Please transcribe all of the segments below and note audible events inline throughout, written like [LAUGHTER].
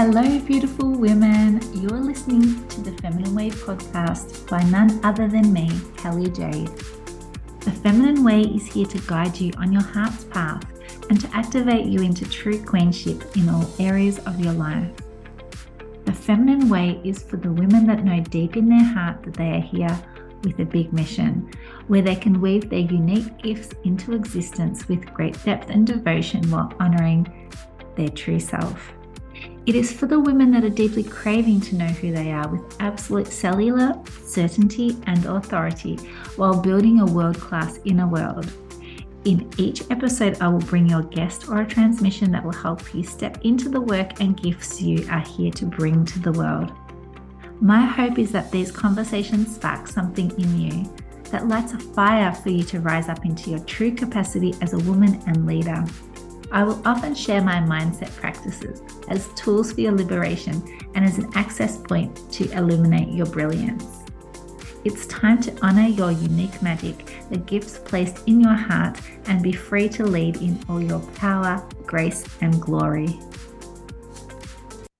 Hello, beautiful women. You're listening to the Feminine Way podcast by none other than me, Kelly Jade. The Feminine Way is here to guide you on your heart's path and to activate you into true queenship in all areas of your life. The Feminine Way is for the women that know deep in their heart that they are here with a big mission, where they can weave their unique gifts into existence with great depth and devotion while honoring their true self. It is for the women that are deeply craving to know who they are with absolute cellular certainty and authority while building a world class inner world. In each episode, I will bring you a guest or a transmission that will help you step into the work and gifts you are here to bring to the world. My hope is that these conversations spark something in you that lights a fire for you to rise up into your true capacity as a woman and leader. I will often share my mindset practices as tools for your liberation and as an access point to illuminate your brilliance. It's time to honor your unique magic, the gifts placed in your heart, and be free to lead in all your power, grace, and glory.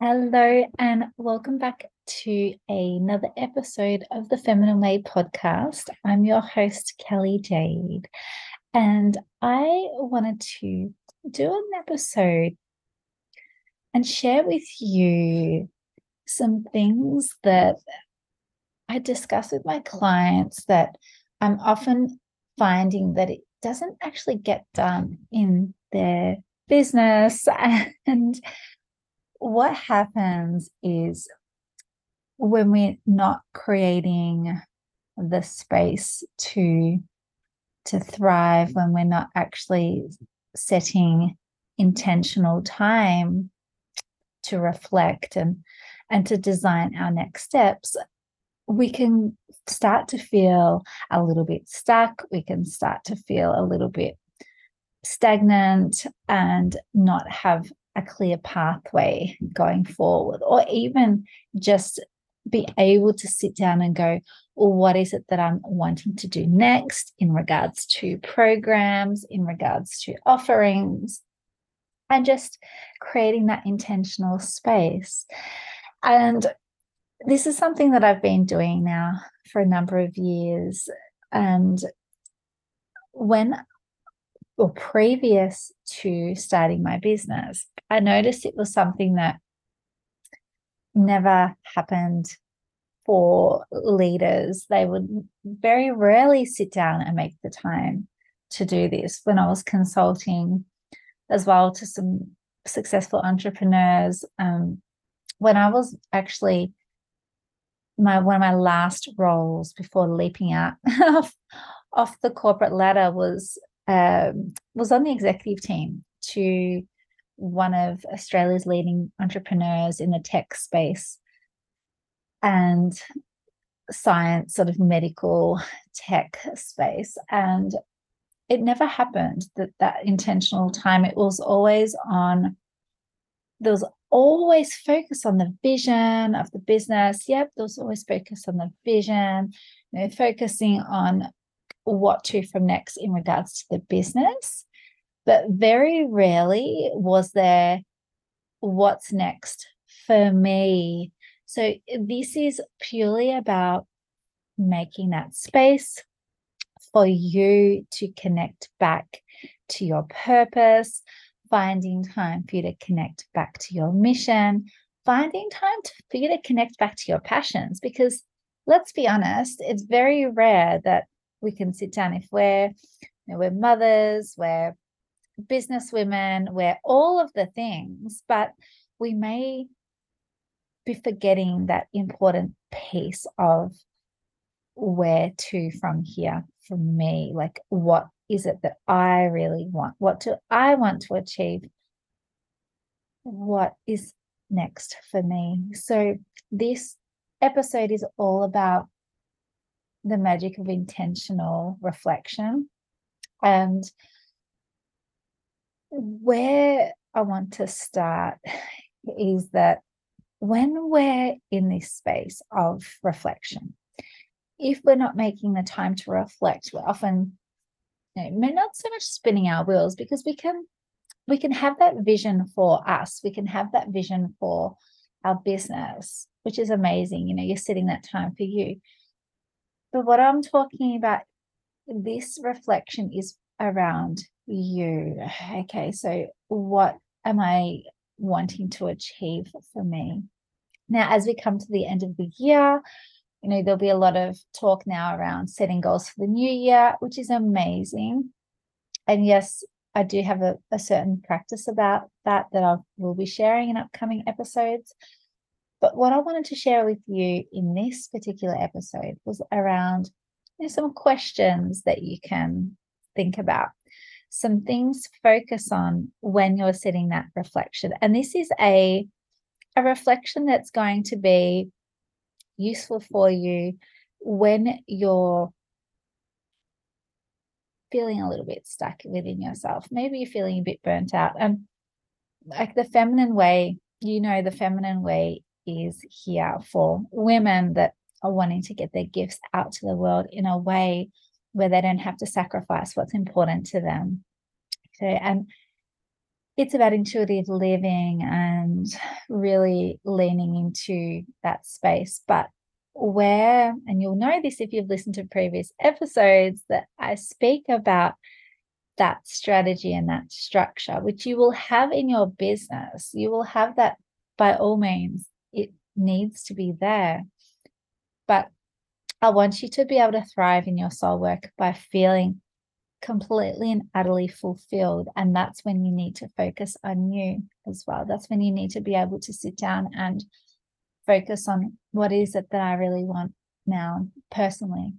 Hello, and welcome back to another episode of the Feminine Way podcast. I'm your host, Kelly Jade, and I wanted to do an episode and share with you some things that I discuss with my clients that I'm often finding that it doesn't actually get done in their business. [LAUGHS] And what happens is when we're not creating the space to to thrive when we're not actually setting intentional time to reflect and and to design our next steps we can start to feel a little bit stuck. We can start to feel a little bit stagnant and not have a clear pathway going forward or even just be able to sit down and go, well, what is it that I'm wanting to do next in regards to programs, in regards to offerings, and just creating that intentional space. And this is something that I've been doing now for a number of years. And when or previous to starting my business, I noticed it was something that never happened for leaders. They would very rarely sit down and make the time to do this. When I was consulting as well to some successful entrepreneurs, um, when I was actually my one of my last roles before leaping out [LAUGHS] off, off the corporate ladder was um, was on the executive team to one of Australia's leading entrepreneurs in the tech space and science, sort of medical tech space. And it never happened that that intentional time, it was always on, there was always focus on the vision of the business. Yep, there was always focus on the vision, you know, focusing on what to from next in regards to the business but very rarely was there what's next for me. So this is purely about making that space for you to connect back to your purpose, finding time for you to connect back to your mission, finding time to, for you to connect back to your passions. Because let's be honest, it's very rare that we can sit down if we're you know, we're mothers, we're business women, we're all of the things, but we may be forgetting that important piece of where to from here for me. Like, what is it that I really want? What do I want to achieve? What is next for me? So, this episode is all about the magic of intentional reflection. And where I want to start is that when we're in this space of reflection, if we're not making the time to reflect, we're often you know, not so much spinning our wheels because we can we can have that vision for us. We can have that vision for our business, which is amazing. You know, you're setting that time for you. But what I'm talking about, this reflection is around you. Okay, so what am I wanting to achieve for me? Now, as we come to the end of the year, you know, there'll be a lot of talk now around setting goals for the new year, which is amazing. And yes, I do have a, a certain practice about that that I will be sharing in upcoming episodes. But what I wanted to share with you in this particular episode was around you know, some questions that you can think about, some things focus on when you're setting that reflection. And this is a a reflection that's going to be useful for you when you're feeling a little bit stuck within yourself. Maybe you're feeling a bit burnt out. And like the feminine way, you know, the feminine way is here for women that are wanting to get their gifts out to the world in a way where they don't have to sacrifice what's important to them. Okay. And it's about intuitive living and really leaning into that space. But where, and you'll know this if you've listened to previous episodes, that I speak about that strategy and that structure, which you will have in your business. You will have that by all means. It needs to be there. But I want you to be able to thrive in your soul work by feeling completely and utterly fulfilled. And that's when you need to focus on you as well. That's when you need to be able to sit down and focus on what is it that I really want now personally.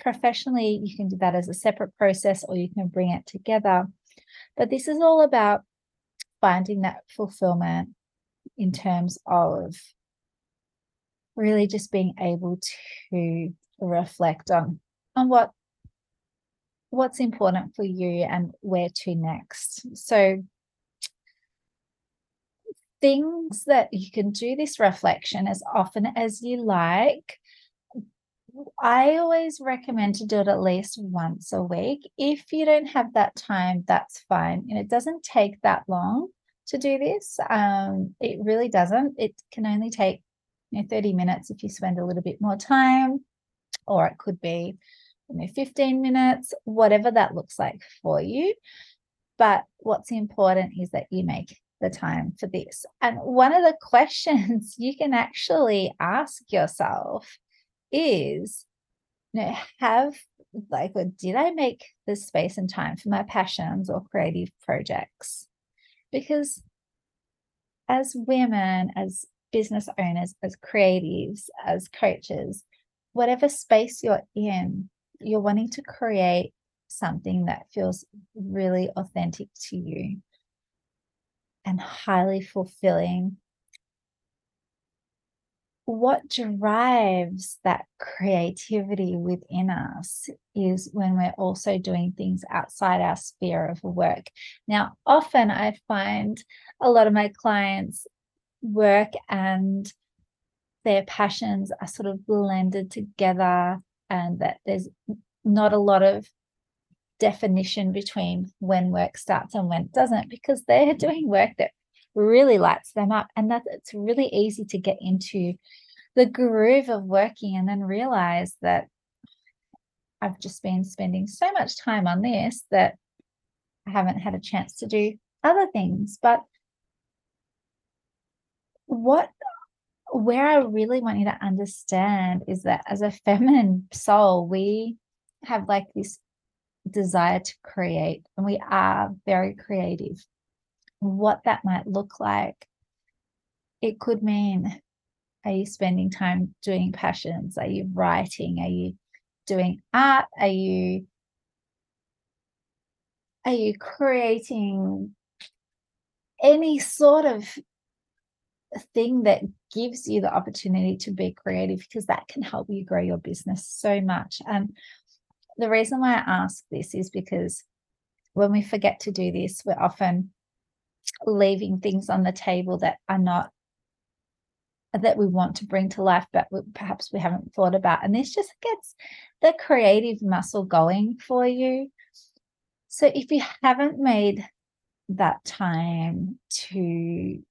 Professionally, you can do that as a separate process or you can bring it together. But this is all about finding that fulfillment in terms of really just being able to reflect on on what what's important for you and where to next. So, things that you can do this reflection as often as you like. I always recommend to do it at least once a week. If you don't have that time, that's fine. And it doesn't take that long to do this. Um, it really doesn't. It can only take you know, 30 minutes if you spend a little bit more time, or it could be you know, 15 minutes, whatever that looks like for you. But what's important is that you make the time for this. And one of the [LAUGHS] questions you can actually ask yourself is, you know, have like, did I make the space and time for my passions or creative projects? Because as women, as business owners, as creatives, as coaches, whatever space you're in, you're wanting to create something that feels really authentic to you and highly fulfilling. What drives that creativity within us is when we're also doing things outside our sphere of work. Now, often I find a lot of my clients work and their passions are sort of blended together and that there's not a lot of definition between when work starts and when it doesn't because they're [LAUGHS] doing work that really lights them up and that it's really easy to get into the groove of working and then realize that I've just been spending so much time on this that I haven't had a chance to do other things. But what where I really want you to understand is that as a feminine soul, we have like this desire to create, and we are very creative. What that might look like, it could mean are you spending time doing passions? Are you writing? Are you doing art? Are you are you creating any sort of thing that gives you the opportunity to be creative because that can help you grow your business so much. And the reason why I ask this is because when we forget to do this, we're often leaving things on the table that are not that we want to bring to life, but we, perhaps we haven't thought about. And this just gets the creative muscle going for you. So if you haven't made that time to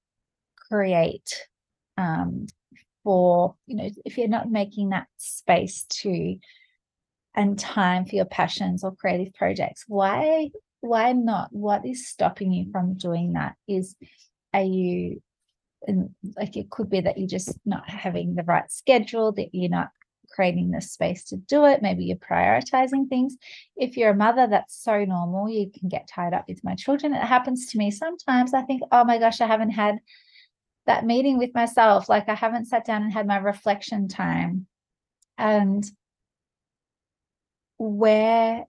create um, for you know if you're not making that space to and time for your passions or creative projects why why not? What is stopping you from doing that? Is are you and like it could be that you're just not having the right schedule that you're not creating the space to do it maybe you're prioritizing things. If you're a mother that's so normal you can get tied up with my children. It happens to me sometimes i think oh my gosh i haven't had that meeting with myself like i haven't sat down and had my reflection time and where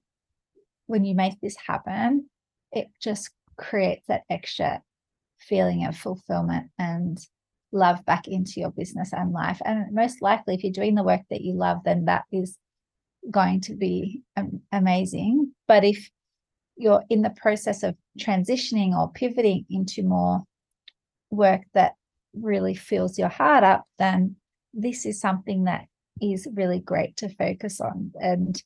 when you make this happen it just creates that extra feeling of fulfillment and love back into your business and life. And most likely, if you're doing the work that you love, then that is going to be amazing. But if you're in the process of transitioning or pivoting into more work that really fills your heart up, then this is something that is really great to focus on and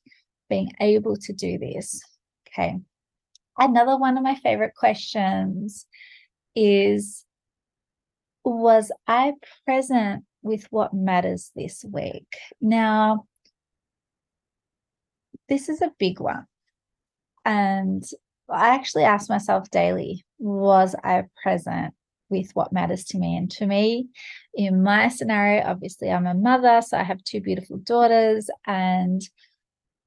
being able to do this. Okay. Another one of my favorite questions is was I present with what matters this week? Now, this is a big one. And I actually ask myself daily, was I present with what matters to me? And to me, in my scenario, obviously, I'm a mother, so I have two beautiful daughters, and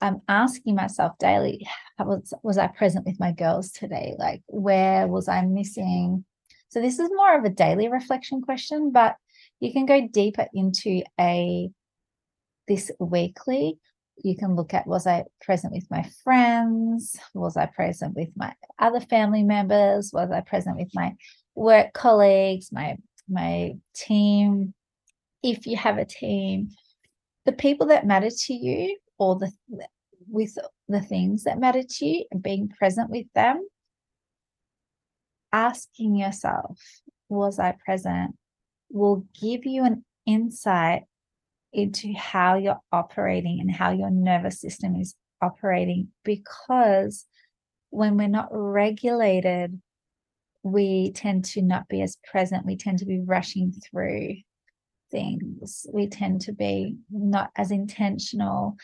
I'm asking myself daily, was, was I present with my girls today? Like, where was I missing? So this is more of a daily reflection question, but you can go deeper into a this weekly. You can look at was I present with my friends? Was I present with my other family members? Was I present with my work colleagues, my my team? If you have a team, the people that matter to you or the with the things that matter to you and being present with them asking yourself, was I present, will give you an insight into how you're operating and how your nervous system is operating. Because when we're not regulated, we tend to not be as present. We tend to be rushing through things. We tend to be not as intentional.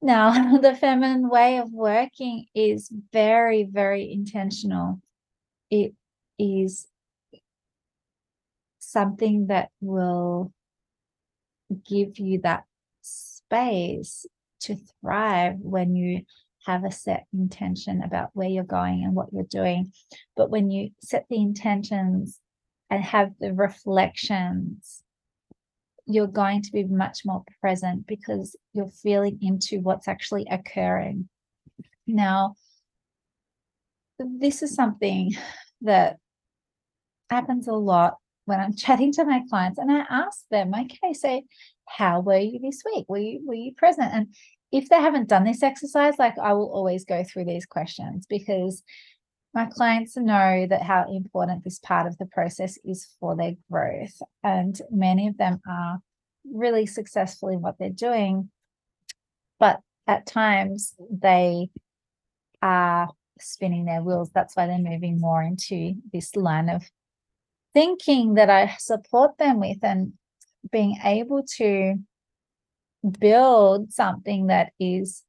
Now, [LAUGHS] the feminine way of working is very, very intentional it is something that will give you that space to thrive when you have a set intention about where you're going and what you're doing. But when you set the intentions and have the reflections, you're going to be much more present because you're feeling into what's actually occurring. Now, this is something that happens a lot when I'm chatting to my clients and I ask them, okay, so how were you this week? Were you were you present? And if they haven't done this exercise, like I will always go through these questions because my clients know that how important this part of the process is for their growth. And many of them are really successful in what they're doing. But at times they are spinning their wheels. That's why they're moving more into this line of thinking that I support them with and being able to build something that is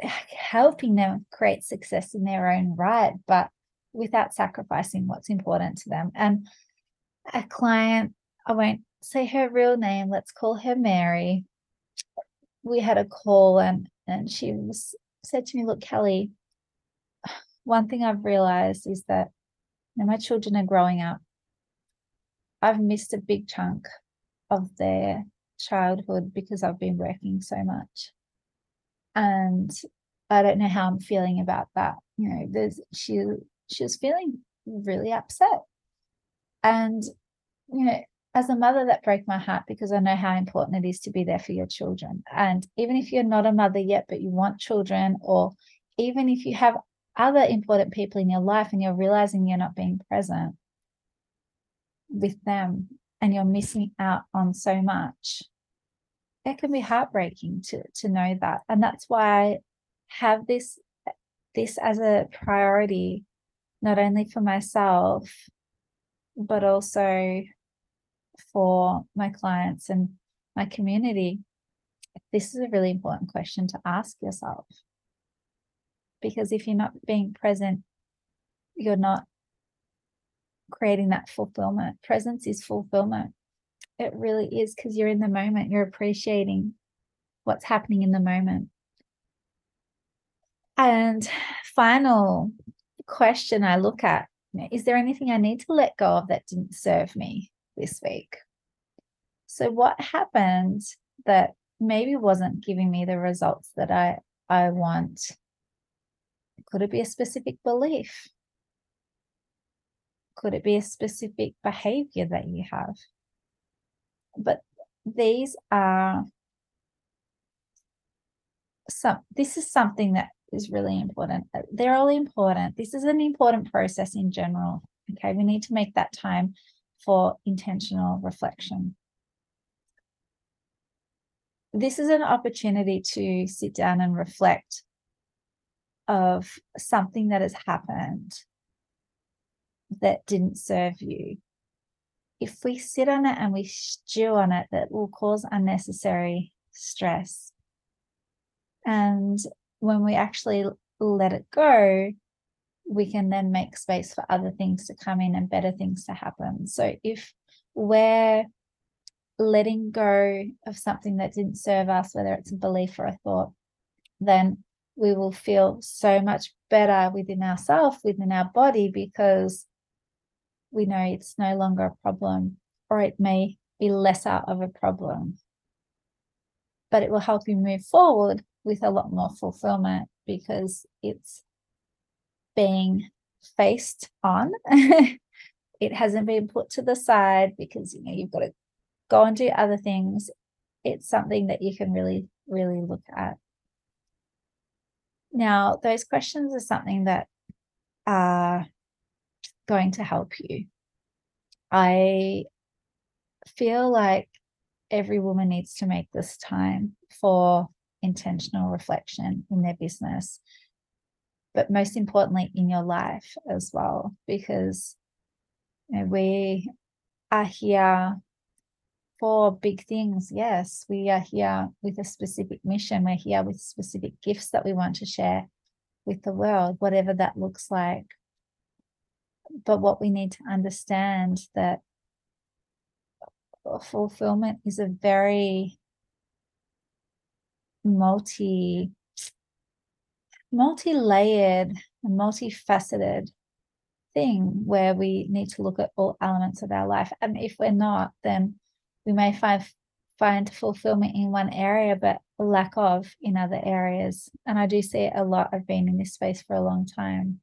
helping them create success in their own right, but without sacrificing what's important to them. And a client, I won't say her real name, let's call her Mary. We had a call and and she was said to me, look, Kelly, one thing I've realized is that when my children are growing up, I've missed a big chunk of their childhood because I've been working so much. And I don't know how I'm feeling about that. You know, there's she she was feeling really upset. And you know, as a mother, that broke my heart because I know how important it is to be there for your children. And even if you're not a mother yet, but you want children, or even if you have other important people in your life and you're realizing you're not being present with them and you're missing out on so much it can be heartbreaking to to know that and that's why I have this this as a priority not only for myself, but also for my clients and my community? This is a really important question to ask yourself. Because if you're not being present, you're not creating that fulfillment. Presence is fulfillment. It really is because you're in the moment, you're appreciating what's happening in the moment. And final question I look at is there anything I need to let go of that didn't serve me this week? So, what happened that maybe wasn't giving me the results that I, I want? Could it be a specific belief? Could it be a specific behavior that you have? But these are some, this is something that is really important. Uh, they're all important. This is an important process in general. Okay, we need to make that time for intentional reflection. This is an opportunity to sit down and reflect of something that has happened that didn't serve you, if we sit on it and we stew on it, that will cause unnecessary stress. And when we actually let it go, we can then make space for other things to come in and better things to happen. So if we're letting go of something that didn't serve us, whether it's a belief or a thought, then we will feel so much better within ourselves, within our body, because we know it's no longer a problem or it may be lesser of a problem. But it will help you move forward with a lot more fulfillment because it's being faced on. [LAUGHS] it hasn't been put to the side because you know you've got to go and do other things. It's something that you can really, really look at. Now, those questions are something that are going to help you. I feel like every woman needs to make this time for intentional reflection in their business, but most importantly, in your life as well, because you know, we are here for big things. Yes, we are here with a specific mission. We're here with specific gifts that we want to share with the world, whatever that looks like but what we need to understand that fulfillment is a very multi multi-layered multifaceted thing where we need to look at all elements of our life. And if we're not then we may find find fulfillment in one area but lack of in other areas. And i do see it a lot i've been in this space for a long time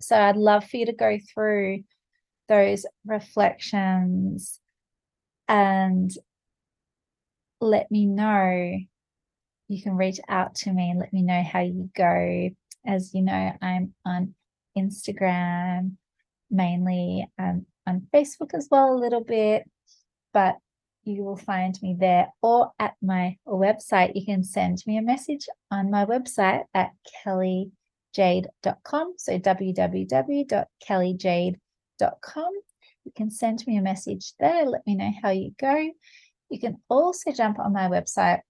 so I'd love for you to go through those reflections and let me know. You can reach out to me and let me know how you go. As you know, I'm on Instagram mainly, um, on Facebook as well, a little bit, but you will find me there or at my website. You can send me a message on my website at Kelly jade.com. So www.kellyjade.com. You can send me a message there. Let me know how you go. You can also jump on my website.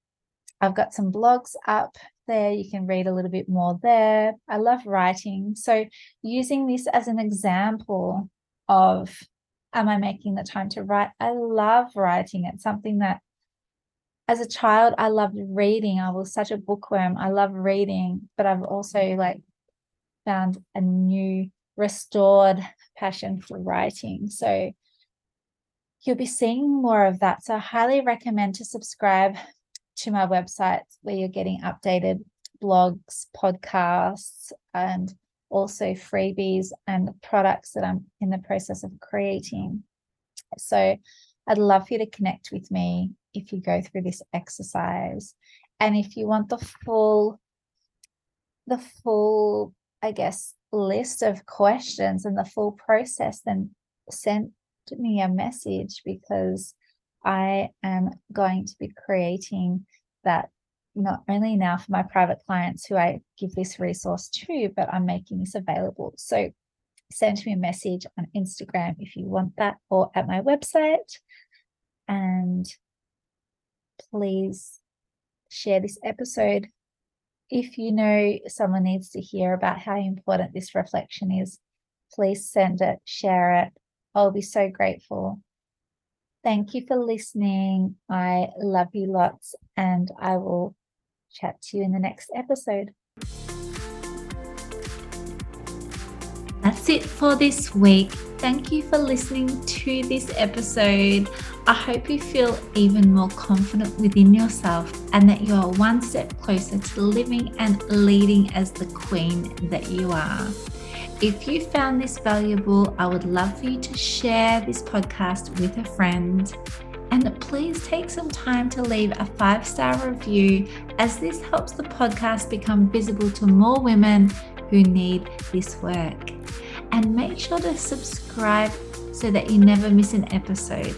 I've got some blogs up there. You can read a little bit more there. I love writing. So, using this as an example of am I making the time to write? I love writing. It's something that as a child I loved reading. I was such a bookworm. I love reading, but I've also like found a new restored passion for writing. So you'll be seeing more of that. So I highly recommend to subscribe to my website where you're getting updated blogs, podcasts, and also freebies and products that I'm in the process of creating. So I'd love for you to connect with me if you go through this exercise. And if you want the full the full I guess, list of questions and the full process, then send me a message because I am going to be creating that not only now for my private clients who I give this resource to, but I'm making this available. So send me a message on Instagram if you want that or at my website. And please share this episode. If you know someone needs to hear about how important this reflection is, please send it, share it. I'll be so grateful. Thank you for listening. I love you lots, and I will chat to you in the next episode. That's it for this week. Thank you for listening to this episode. I hope you feel even more confident within yourself and that you are one step closer to living and leading as the queen that you are. If you found this valuable, I would love for you to share this podcast with a friend. And please take some time to leave a five star review as this helps the podcast become visible to more women who need this work. And make sure to subscribe so that you never miss an episode.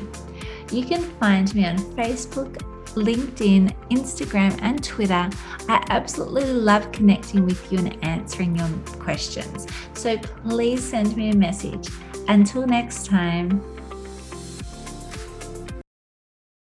You can find me on Facebook, LinkedIn, Instagram, and Twitter. I absolutely love connecting with you and answering your questions. So please send me a message. Until next time.